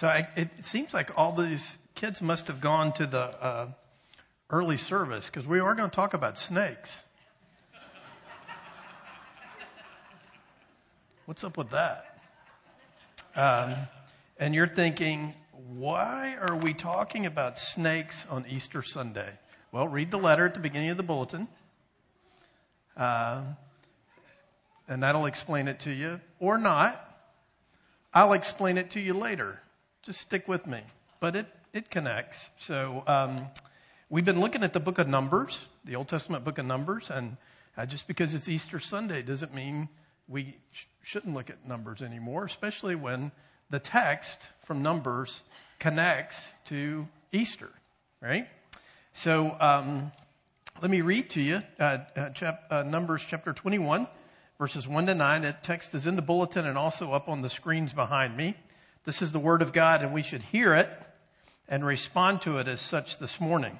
So I, it seems like all these kids must have gone to the uh, early service because we are going to talk about snakes. What's up with that? Um, and you're thinking, why are we talking about snakes on Easter Sunday? Well, read the letter at the beginning of the bulletin. Uh, and that'll explain it to you. Or not. I'll explain it to you later. Just stick with me. But it, it connects. So, um, we've been looking at the book of Numbers, the Old Testament book of Numbers, and uh, just because it's Easter Sunday doesn't mean we sh- shouldn't look at Numbers anymore, especially when the text from Numbers connects to Easter, right? So, um, let me read to you uh, uh, chap- uh, Numbers chapter 21, verses 1 to 9. That text is in the bulletin and also up on the screens behind me. This is the Word of God, and we should hear it and respond to it as such this morning.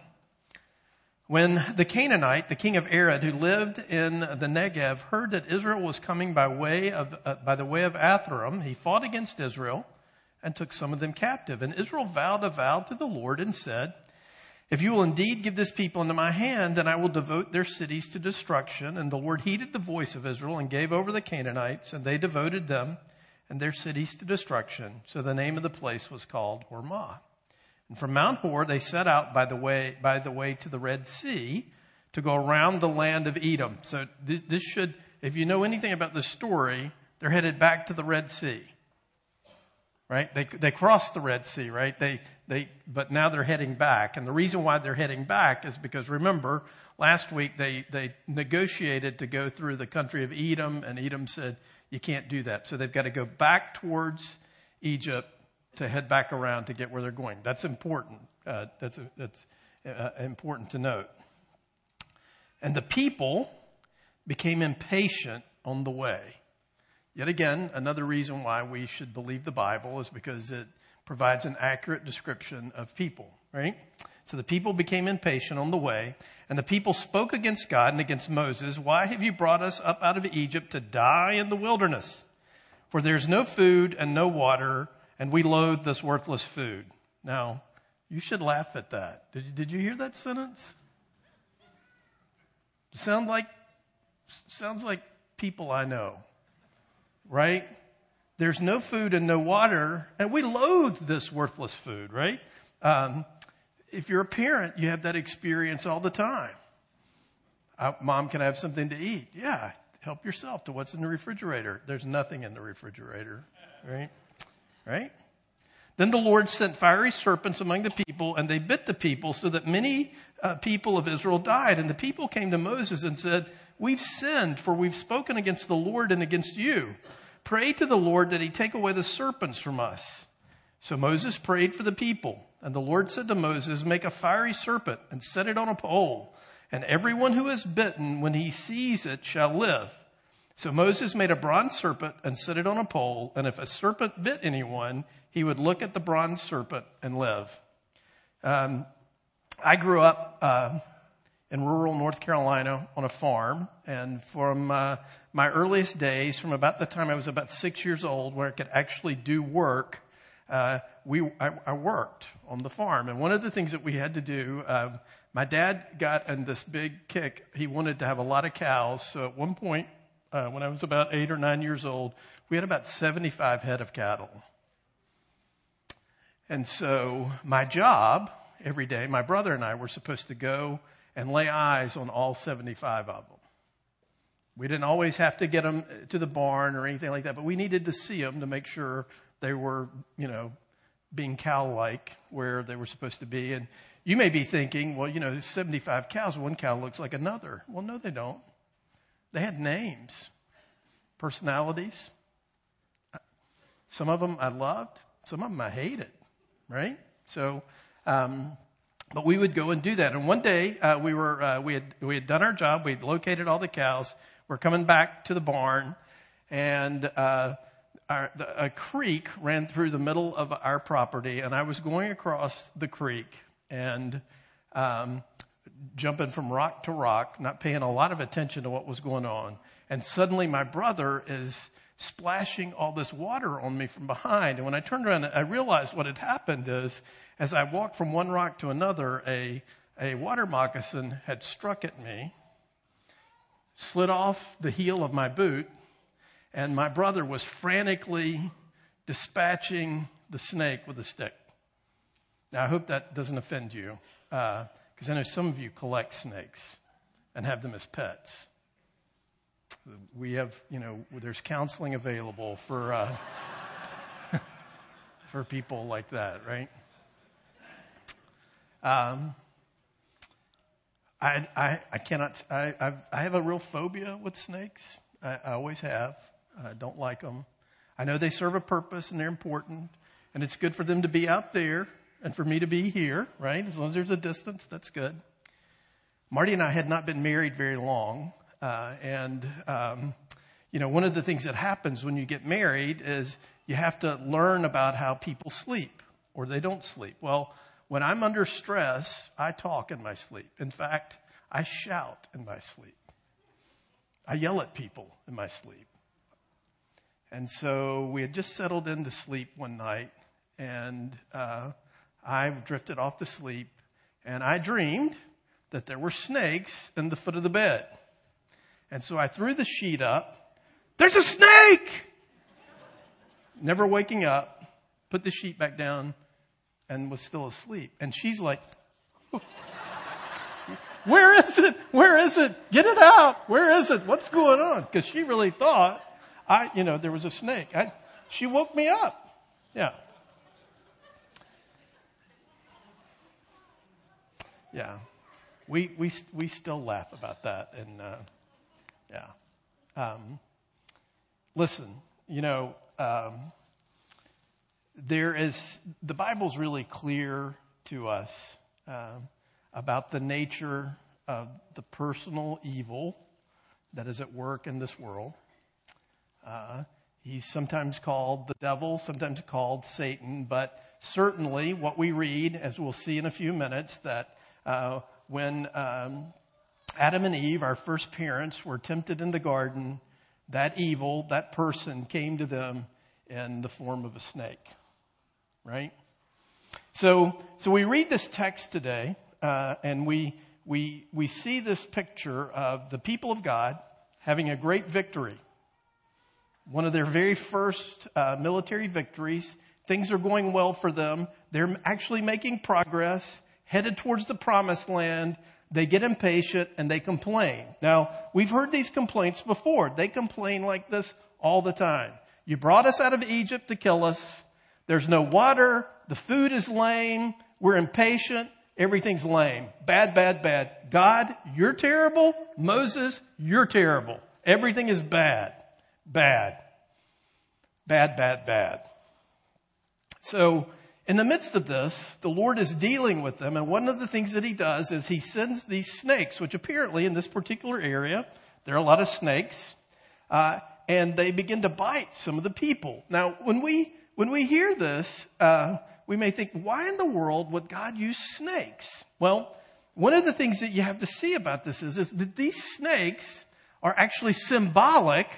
When the Canaanite, the king of Arad, who lived in the Negev, heard that Israel was coming by way of uh, by the way of Atharim, he fought against Israel and took some of them captive. And Israel vowed a vow to the Lord and said, "If you will indeed give this people into my hand, then I will devote their cities to destruction." And the Lord heeded the voice of Israel and gave over the Canaanites, and they devoted them and their cities to destruction. So the name of the place was called Hormah. And from Mount Hor, they set out by the way, by the way to the Red Sea to go around the land of Edom. So this, this should, if you know anything about the story, they're headed back to the Red Sea. Right? They, they crossed the Red Sea, right? They, they, but now they're heading back. And the reason why they're heading back is because remember, last week they, they negotiated to go through the country of Edom and Edom said, you can't do that. So they've got to go back towards Egypt to head back around to get where they're going. That's important. Uh, that's a, that's uh, important to note. And the people became impatient on the way. Yet again, another reason why we should believe the Bible is because it provides an accurate description of people, right? So the people became impatient on the way, and the people spoke against God and against Moses. Why have you brought us up out of Egypt to die in the wilderness? For there's no food and no water, and we loathe this worthless food. Now, you should laugh at that. Did you, did you hear that sentence? Sound like, sounds like people I know, right? There's no food and no water, and we loathe this worthless food, right? Um, if you're a parent, you have that experience all the time. Uh, Mom, can I have something to eat? Yeah, help yourself to what's in the refrigerator. There's nothing in the refrigerator, right? Right? Then the Lord sent fiery serpents among the people, and they bit the people, so that many uh, people of Israel died. And the people came to Moses and said, We've sinned, for we've spoken against the Lord and against you. Pray to the Lord that he take away the serpents from us. So Moses prayed for the people. And the Lord said to Moses, make a fiery serpent and set it on a pole. And everyone who is bitten, when he sees it, shall live. So Moses made a bronze serpent and set it on a pole. And if a serpent bit anyone, he would look at the bronze serpent and live. Um, I grew up uh, in rural North Carolina on a farm, and from uh, my earliest days, from about the time I was about six years old, where I could actually do work, uh, we I, I, worked on the farm, and one of the things that we had to do, um, my dad got in this big kick. He wanted to have a lot of cows, so at one point, uh, when I was about eight or nine years old, we had about 75 head of cattle. And so my job every day, my brother and I were supposed to go and lay eyes on all 75 of them. We didn't always have to get them to the barn or anything like that, but we needed to see them to make sure they were, you know, being cow-like where they were supposed to be. And you may be thinking, well, you know, 75 cows, one cow looks like another. Well, no, they don't. They had names, personalities. Some of them I loved, some of them I hated, right? So, um, but we would go and do that. And one day uh, we were uh, we had we had done our job. We had located all the cows. We're coming back to the barn, and uh, our, the, a creek ran through the middle of our property, and I was going across the creek and um, jumping from rock to rock, not paying a lot of attention to what was going on. And suddenly, my brother is splashing all this water on me from behind. And when I turned around, I realized what had happened is as I walked from one rock to another, a, a water moccasin had struck at me, slid off the heel of my boot, and my brother was frantically dispatching the snake with a stick. Now, I hope that doesn't offend you, because uh, I know some of you collect snakes and have them as pets. We have, you know, there's counseling available for uh, for people like that, right? Um, I, I, I cannot, I, I've, I have a real phobia with snakes. I, I always have. I don't like them. I know they serve a purpose and they're important and it's good for them to be out there and for me to be here, right? As long as there's a distance, that's good. Marty and I had not been married very long, uh, and um, you know, one of the things that happens when you get married is you have to learn about how people sleep or they don't sleep. Well, when I'm under stress, I talk in my sleep. In fact, I shout in my sleep. I yell at people in my sleep. And so we had just settled into sleep one night, and uh, I drifted off to sleep, and I dreamed that there were snakes in the foot of the bed. And so I threw the sheet up. There's a snake! Never waking up, put the sheet back down, and was still asleep. And she's like, where is it? Where is it? Get it out. Where is it? What's going on? Cause she really thought I, you know, there was a snake. I, she woke me up. Yeah. Yeah. We, we, we still laugh about that. And, uh, yeah. Um, listen, you know, um, there is, the Bible's really clear to us uh, about the nature of the personal evil that is at work in this world. Uh, he's sometimes called the devil, sometimes called Satan, but certainly what we read, as we'll see in a few minutes, that uh, when um, Adam and Eve, our first parents, were tempted in the garden, that evil, that person came to them in the form of a snake. Right? So, so we read this text today, uh, and we, we, we see this picture of the people of God having a great victory. One of their very first uh, military victories. Things are going well for them. They're actually making progress headed towards the promised land, they get impatient and they complain. Now, we've heard these complaints before. They complain like this all the time. You brought us out of Egypt to kill us. There's no water. The food is lame. We're impatient. Everything's lame. Bad, bad, bad. God, you're terrible. Moses, you're terrible. Everything is bad. Bad. Bad, bad, bad. So, in the midst of this, the Lord is dealing with them, and one of the things that He does is He sends these snakes, which apparently in this particular area, there are a lot of snakes, uh, and they begin to bite some of the people. Now, when we when we hear this, uh, we may think, why in the world would God use snakes? Well, one of the things that you have to see about this is, is that these snakes are actually symbolic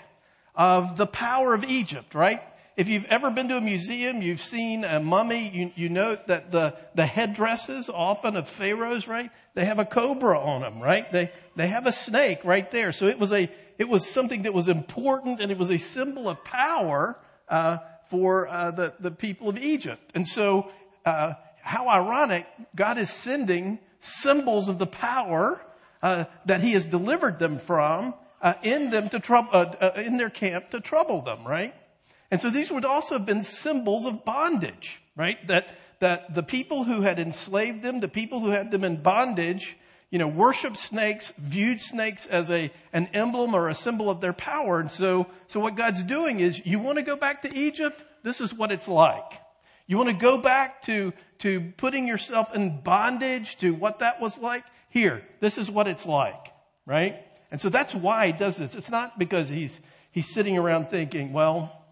of the power of Egypt, right? if you've ever been to a museum, you've seen a mummy, you, you know that the, the headdresses often of pharaohs, right? They have a cobra on them, right? They, they have a snake right there. So it was a, it was something that was important and it was a symbol of power, uh, for, uh, the, the people of Egypt. And so, uh, how ironic, God is sending symbols of the power, uh, that he has delivered them from, uh, in them to trouble, uh, in their camp to trouble them, right? And so these would also have been symbols of bondage, right? That, that the people who had enslaved them, the people who had them in bondage, you know, worshiped snakes, viewed snakes as a, an emblem or a symbol of their power. And so, so what God's doing is, you want to go back to Egypt? This is what it's like. You want to go back to, to putting yourself in bondage to what that was like? Here, this is what it's like, right? And so that's why he does this. It's not because he's, he's sitting around thinking, well,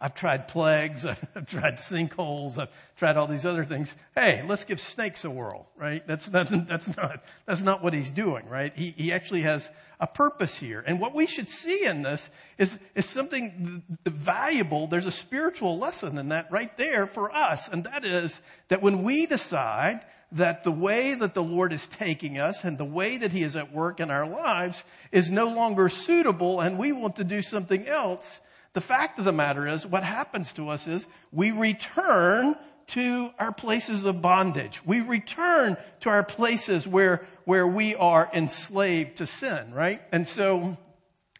I've tried plagues. I've tried sinkholes. I've tried all these other things. Hey, let's give snakes a whirl, right? That's not, that's not, that's not what he's doing, right? He, he actually has a purpose here. And what we should see in this is, is something valuable. There's a spiritual lesson in that right there for us. And that is that when we decide that the way that the Lord is taking us and the way that He is at work in our lives is no longer suitable and we want to do something else, the fact of the matter is what happens to us is we return to our places of bondage. We return to our places where, where we are enslaved to sin, right? And so,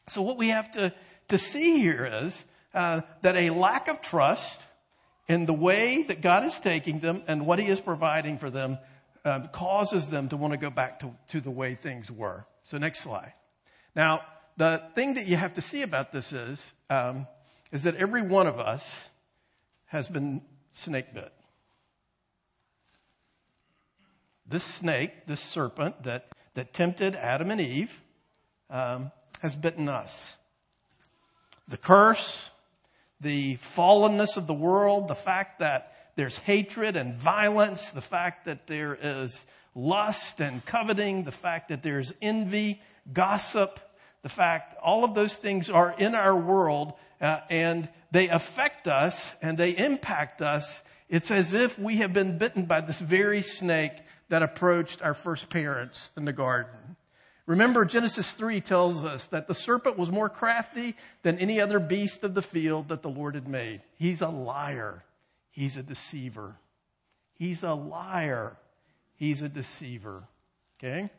so what we have to, to see here is uh, that a lack of trust in the way that God is taking them and what He is providing for them um, causes them to want to go back to, to the way things were. So next slide. Now, the thing that you have to see about this is, um, is that every one of us has been snake bit. This snake, this serpent that, that tempted Adam and Eve, um, has bitten us. The curse, the fallenness of the world, the fact that there's hatred and violence, the fact that there is lust and coveting, the fact that there's envy, gossip, the fact all of those things are in our world uh, and they affect us and they impact us. It's as if we have been bitten by this very snake that approached our first parents in the garden. Remember, Genesis 3 tells us that the serpent was more crafty than any other beast of the field that the Lord had made. He's a liar. He's a deceiver. He's a liar. He's a deceiver. Okay?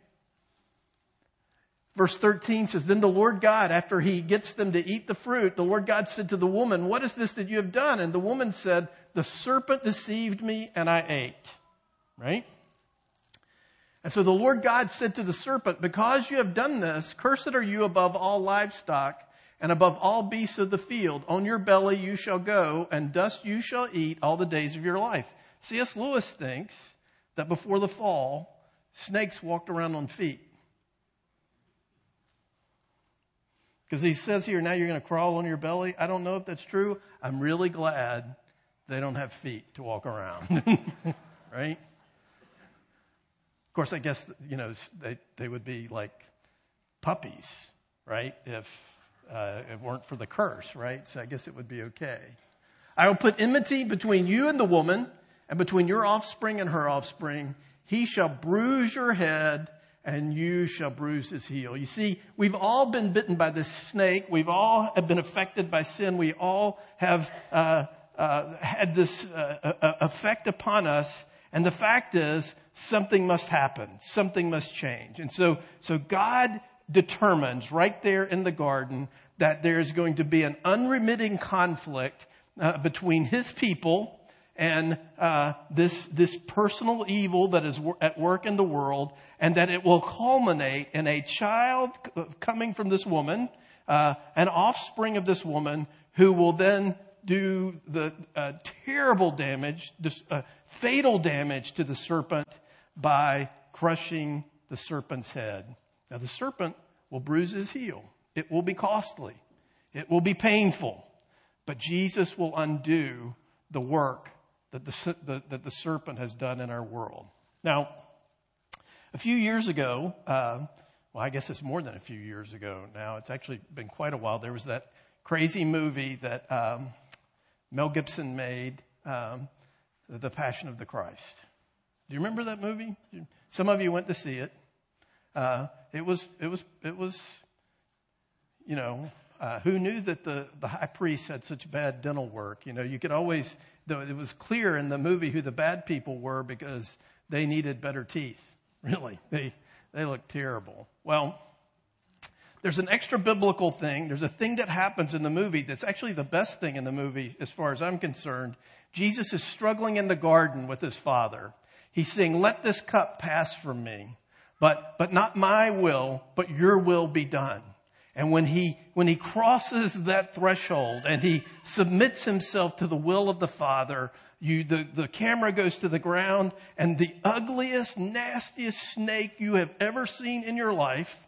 Verse 13 says, Then the Lord God, after he gets them to eat the fruit, the Lord God said to the woman, What is this that you have done? And the woman said, The serpent deceived me and I ate. Right? And so the Lord God said to the serpent, Because you have done this, cursed are you above all livestock and above all beasts of the field. On your belly you shall go, and dust you shall eat all the days of your life. C.S. Lewis thinks that before the fall, snakes walked around on feet. Because he says here, now you're going to crawl on your belly. I don't know if that's true. I'm really glad they don't have feet to walk around. right? Of course, I guess, you know, they, they would be like puppies, right? If uh, it weren't for the curse, right? So I guess it would be okay. I will put enmity between you and the woman, and between your offspring and her offspring. He shall bruise your head, and you shall bruise his heel. You see, we've all been bitten by this snake. We've all have been affected by sin. We all have uh, uh, had this uh, effect upon us. And the fact is, something must happen. Something must change. And so, so God determines right there in the garden that there is going to be an unremitting conflict uh, between His people and uh, this this personal evil that is at work in the world, and that it will culminate in a child coming from this woman, uh, an offspring of this woman, who will then do the uh, terrible damage, uh, fatal damage to the serpent by crushing the serpent's head. Now, the serpent will bruise his heel. It will be costly. It will be painful. But Jesus will undo the work that the, the, that the serpent has done in our world. Now, a few years ago, uh, well, I guess it's more than a few years ago now. It's actually been quite a while. There was that crazy movie that um, Mel Gibson made, um, The Passion of the Christ. Do you remember that movie? Some of you went to see it. Uh, it was, it was, it was, you know, uh, who knew that the, the high priest had such bad dental work? You know, you could always, though it was clear in the movie who the bad people were because they needed better teeth. Really, they, they looked terrible. Well, there's an extra biblical thing. There's a thing that happens in the movie that's actually the best thing in the movie as far as I'm concerned. Jesus is struggling in the garden with his father. He's saying, let this cup pass from me. But, but not my will, but your will be done. And when he, when he crosses that threshold and he submits himself to the will of the Father, you, the, the camera goes to the ground and the ugliest, nastiest snake you have ever seen in your life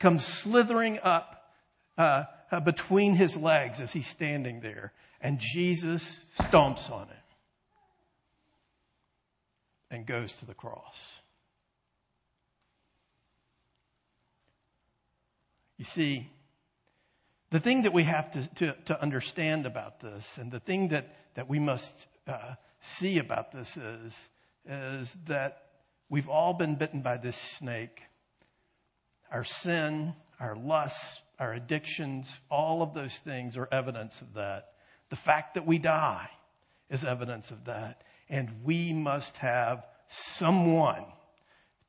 comes slithering up, uh, uh, between his legs as he's standing there. And Jesus stomps on it and goes to the cross. You see, the thing that we have to, to, to understand about this, and the thing that, that we must uh, see about this is, is that we've all been bitten by this snake. Our sin, our lusts, our addictions, all of those things are evidence of that. The fact that we die is evidence of that. And we must have someone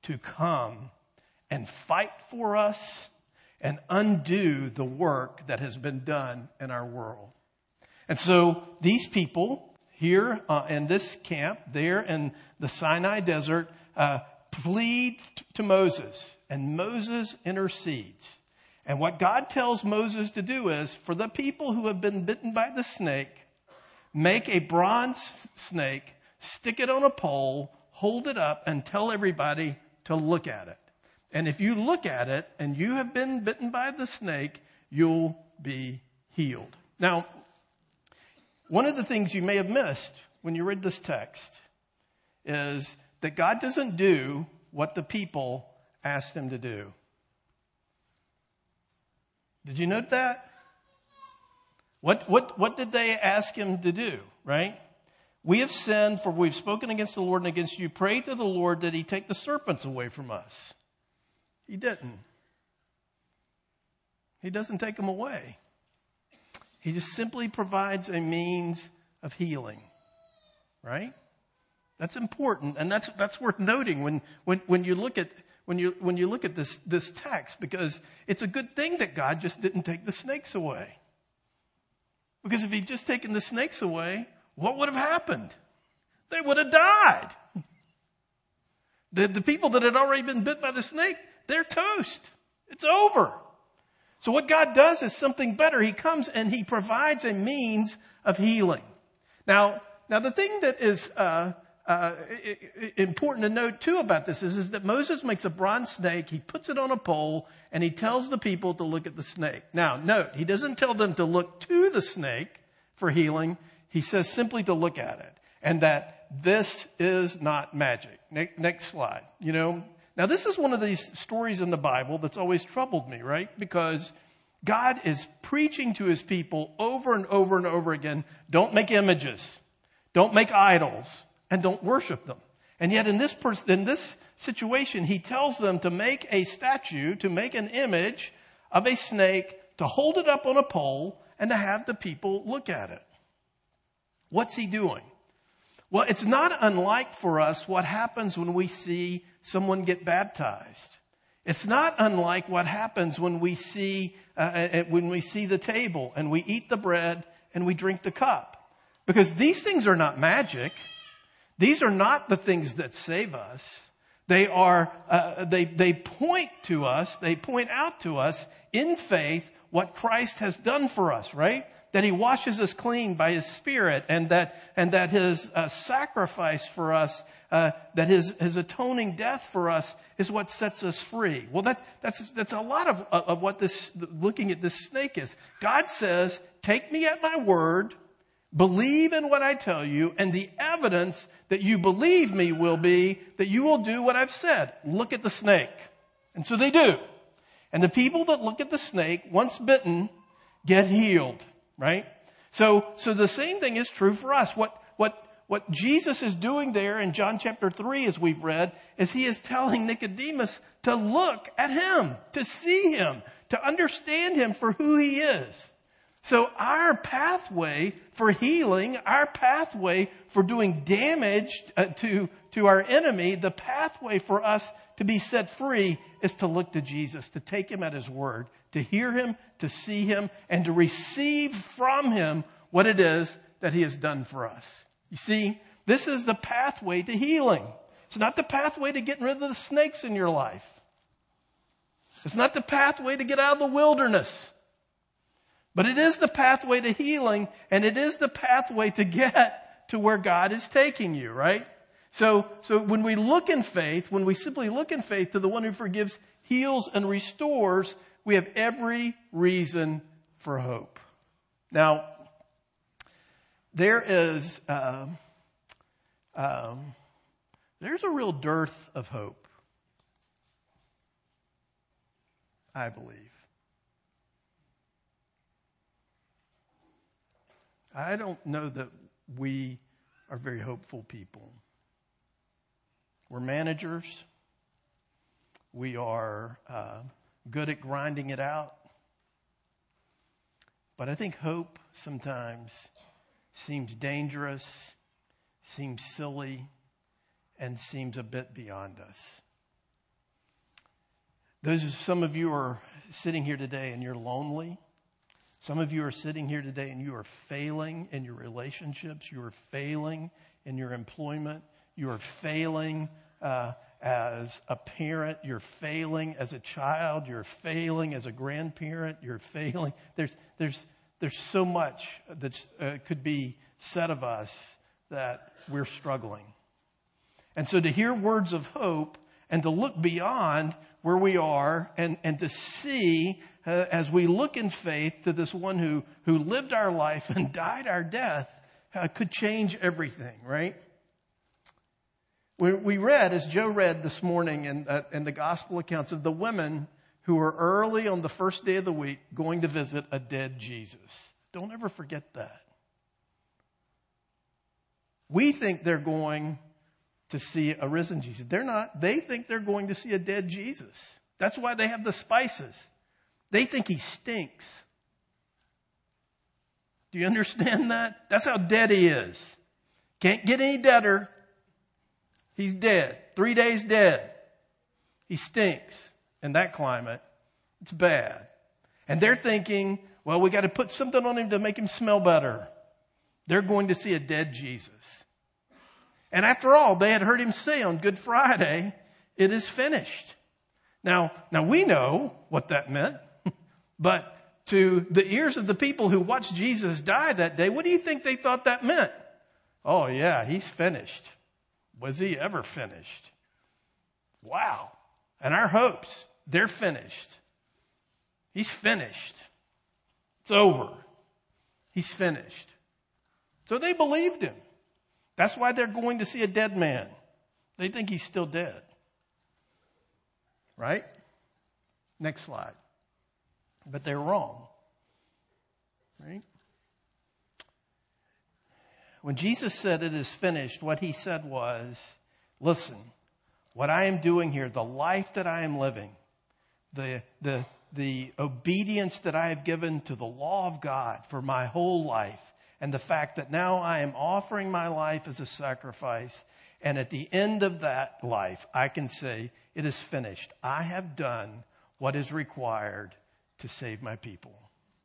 to come and fight for us and undo the work that has been done in our world. And so these people here uh, in this camp, there in the Sinai desert, uh, plead to Moses, and Moses intercedes. And what God tells Moses to do is, for the people who have been bitten by the snake, make a bronze snake, stick it on a pole, hold it up, and tell everybody to look at it. And if you look at it and you have been bitten by the snake, you'll be healed. Now, one of the things you may have missed when you read this text is that God doesn't do what the people asked him to do. Did you note that? What, what, what did they ask him to do, right? We have sinned for we've spoken against the Lord and against you. Pray to the Lord that he take the serpents away from us. He didn't. He doesn't take them away. He just simply provides a means of healing. Right? That's important. And that's, that's worth noting when, when, when you look at, when you, when you look at this, this text because it's a good thing that God just didn't take the snakes away. Because if he'd just taken the snakes away, what would have happened? They would have died. The, the people that had already been bit by the snake, they're toast. It's over. So what God does is something better. He comes and He provides a means of healing. Now, now the thing that is uh, uh, important to note too about this is, is that Moses makes a bronze snake, he puts it on a pole, and he tells the people to look at the snake. Now, note, he doesn't tell them to look to the snake for healing. He says simply to look at it, and that this is not magic. Next slide. You know, now, this is one of these stories in the Bible that's always troubled me, right? Because God is preaching to his people over and over and over again don't make images, don't make idols, and don't worship them. And yet, in this, pers- in this situation, he tells them to make a statue, to make an image of a snake, to hold it up on a pole, and to have the people look at it. What's he doing? Well, it's not unlike for us what happens when we see someone get baptized. It's not unlike what happens when we see uh, uh, uh, when we see the table and we eat the bread and we drink the cup. Because these things are not magic. These are not the things that save us. They are uh, they they point to us. They point out to us in faith what Christ has done for us. Right? that he washes us clean by his spirit and that, and that his uh, sacrifice for us, uh, that his, his atoning death for us is what sets us free. Well, that, that's, that's a lot of, of what this, looking at this snake is. God says, take me at my word, believe in what I tell you, and the evidence that you believe me will be that you will do what I've said. Look at the snake. And so they do. And the people that look at the snake, once bitten, get healed right? So, so the same thing is true for us. What, what, what Jesus is doing there in John chapter 3, as we've read, is he is telling Nicodemus to look at him, to see him, to understand him for who he is. So our pathway for healing, our pathway for doing damage uh, to, to our enemy, the pathway for us to be set free is to look to Jesus, to take him at his word, to hear him, to see him, and to receive from him what it is that he has done for us. You see, this is the pathway to healing. It's not the pathway to getting rid of the snakes in your life. It's not the pathway to get out of the wilderness. But it is the pathway to healing and it is the pathway to get to where God is taking you, right? So, so when we look in faith, when we simply look in faith to the one who forgives, heals, and restores, we have every reason for hope. Now, there is, uh, um, there's a real dearth of hope. I believe. I don't know that we are very hopeful people. We're managers. We are uh, good at grinding it out. But I think hope sometimes seems dangerous, seems silly, and seems a bit beyond us. Those, some of you are sitting here today and you're lonely. Some of you are sitting here today and you are failing in your relationships. You are failing in your employment. You are failing uh, as a parent. You're failing as a child. You're failing as a grandparent. You're failing. There's, there's, there's so much that uh, could be said of us that we're struggling. And so to hear words of hope and to look beyond where we are and, and to see uh, as we look in faith to this one who, who lived our life and died our death uh, could change everything, right? We, we read, as Joe read this morning in, uh, in the gospel accounts of the women who were early on the first day of the week going to visit a dead Jesus. Don't ever forget that. We think they're going to see a risen Jesus. They're not. They think they're going to see a dead Jesus. That's why they have the spices. They think he stinks. Do you understand that? That's how dead he is. Can't get any deader. He's dead. Three days dead. He stinks in that climate. It's bad. And they're thinking, well, we got to put something on him to make him smell better. They're going to see a dead Jesus. And after all, they had heard him say on Good Friday, it is finished. Now, now we know what that meant, but to the ears of the people who watched Jesus die that day, what do you think they thought that meant? Oh yeah, he's finished. Was he ever finished? Wow. And our hopes, they're finished. He's finished. It's over. He's finished. So they believed him. That's why they're going to see a dead man. They think he's still dead. Right? Next slide. But they're wrong. Right? When Jesus said it is finished, what he said was, listen, what I am doing here, the life that I am living, the, the, the obedience that I have given to the law of God for my whole life, and the fact that now I am offering my life as a sacrifice, and at the end of that life, I can say, it is finished. I have done what is required to save my people.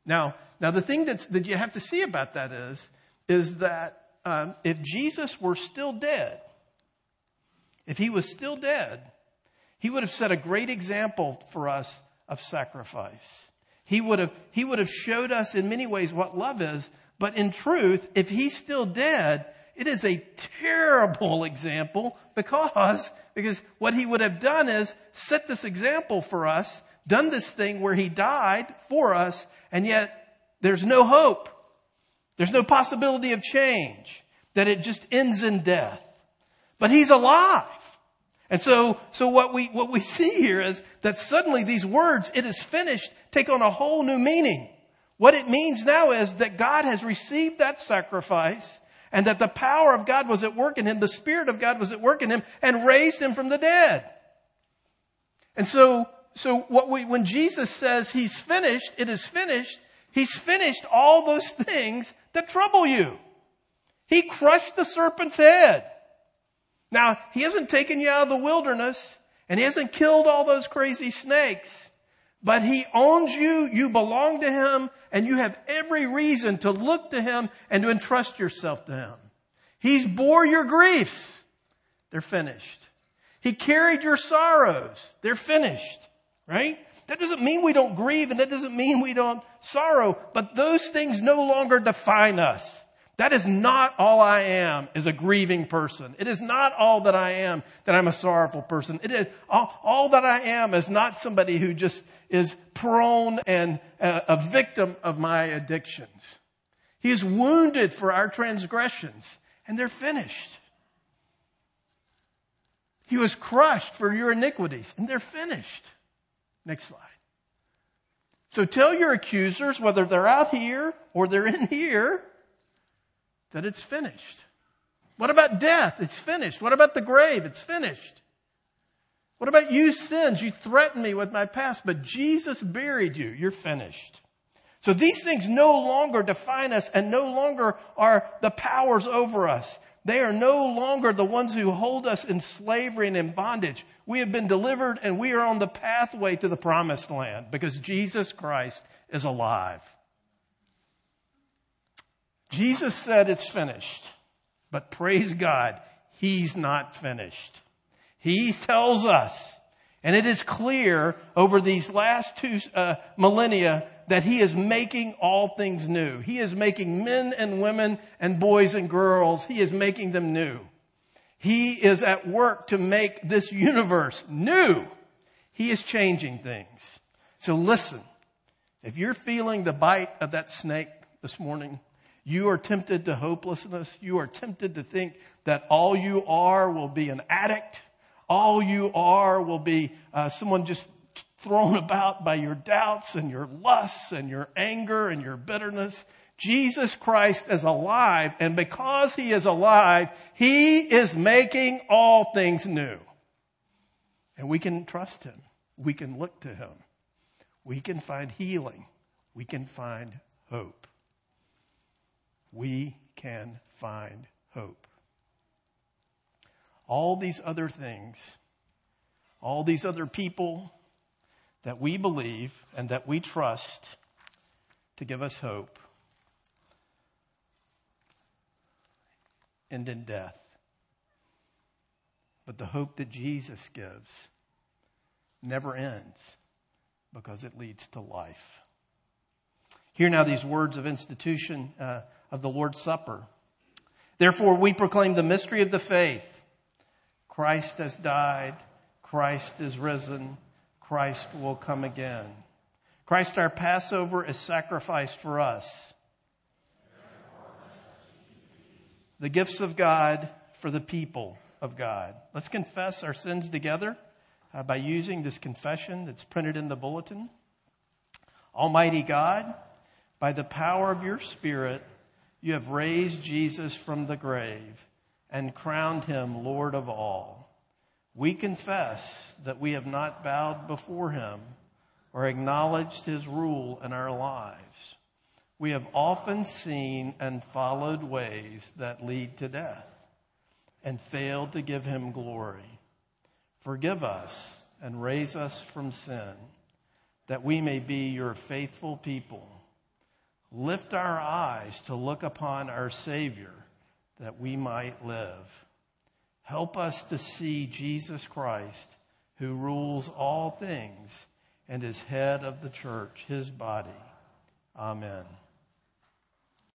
Now, now the thing that's, that you have to see about that is, is that um, if Jesus were still dead, if he was still dead, he would have set a great example for us of sacrifice. He would have, he would have showed us in many ways what love is, but in truth, if he's still dead, it is a terrible example because, because what he would have done is set this example for us, done this thing where he died for us, and yet there's no hope. There's no possibility of change, that it just ends in death. But he's alive. And so, so what we, what we see here is that suddenly these words, it is finished, take on a whole new meaning. What it means now is that God has received that sacrifice and that the power of God was at work in him, the Spirit of God was at work in him and raised him from the dead. And so, so what we, when Jesus says he's finished, it is finished, He's finished all those things that trouble you. He crushed the serpent's head. Now, he hasn't taken you out of the wilderness and he hasn't killed all those crazy snakes, but he owns you, you belong to him, and you have every reason to look to him and to entrust yourself to him. He's bore your griefs. They're finished. He carried your sorrows. They're finished. Right? That doesn't mean we don't grieve and that doesn't mean we don't sorrow, but those things no longer define us. That is not all I am is a grieving person. It is not all that I am that I'm a sorrowful person. It is all, all that I am is not somebody who just is prone and a, a victim of my addictions. He is wounded for our transgressions, and they're finished. He was crushed for your iniquities, and they're finished. Next slide. So tell your accusers, whether they're out here or they're in here, that it's finished. What about death? It's finished. What about the grave? It's finished. What about you sins? You threatened me with my past, but Jesus buried you. You're finished. So these things no longer define us and no longer are the powers over us. They are no longer the ones who hold us in slavery and in bondage. We have been delivered and we are on the pathway to the promised land because Jesus Christ is alive. Jesus said it's finished, but praise God, He's not finished. He tells us, and it is clear over these last two uh, millennia that he is making all things new. He is making men and women and boys and girls. He is making them new. He is at work to make this universe new. He is changing things. So listen, if you're feeling the bite of that snake this morning, you are tempted to hopelessness. You are tempted to think that all you are will be an addict. All you are will be uh, someone just thrown about by your doubts and your lusts and your anger and your bitterness. Jesus Christ is alive and because he is alive, he is making all things new. And we can trust him. We can look to him. We can find healing. We can find hope. We can find hope. All these other things, all these other people, that we believe and that we trust to give us hope and in death. But the hope that Jesus gives never ends because it leads to life. Hear now these words of institution uh, of the Lord's Supper. Therefore, we proclaim the mystery of the faith. Christ has died. Christ is risen. Christ will come again. Christ, our Passover, is sacrificed for us. The gifts of God for the people of God. Let's confess our sins together uh, by using this confession that's printed in the bulletin. Almighty God, by the power of your Spirit, you have raised Jesus from the grave and crowned him Lord of all we confess that we have not bowed before him or acknowledged his rule in our lives. We have often seen and followed ways that lead to death and failed to give him glory. Forgive us and raise us from sin that we may be your faithful people. Lift our eyes to look upon our Savior that we might live. Help us to see Jesus Christ, who rules all things and is head of the church, his body. Amen.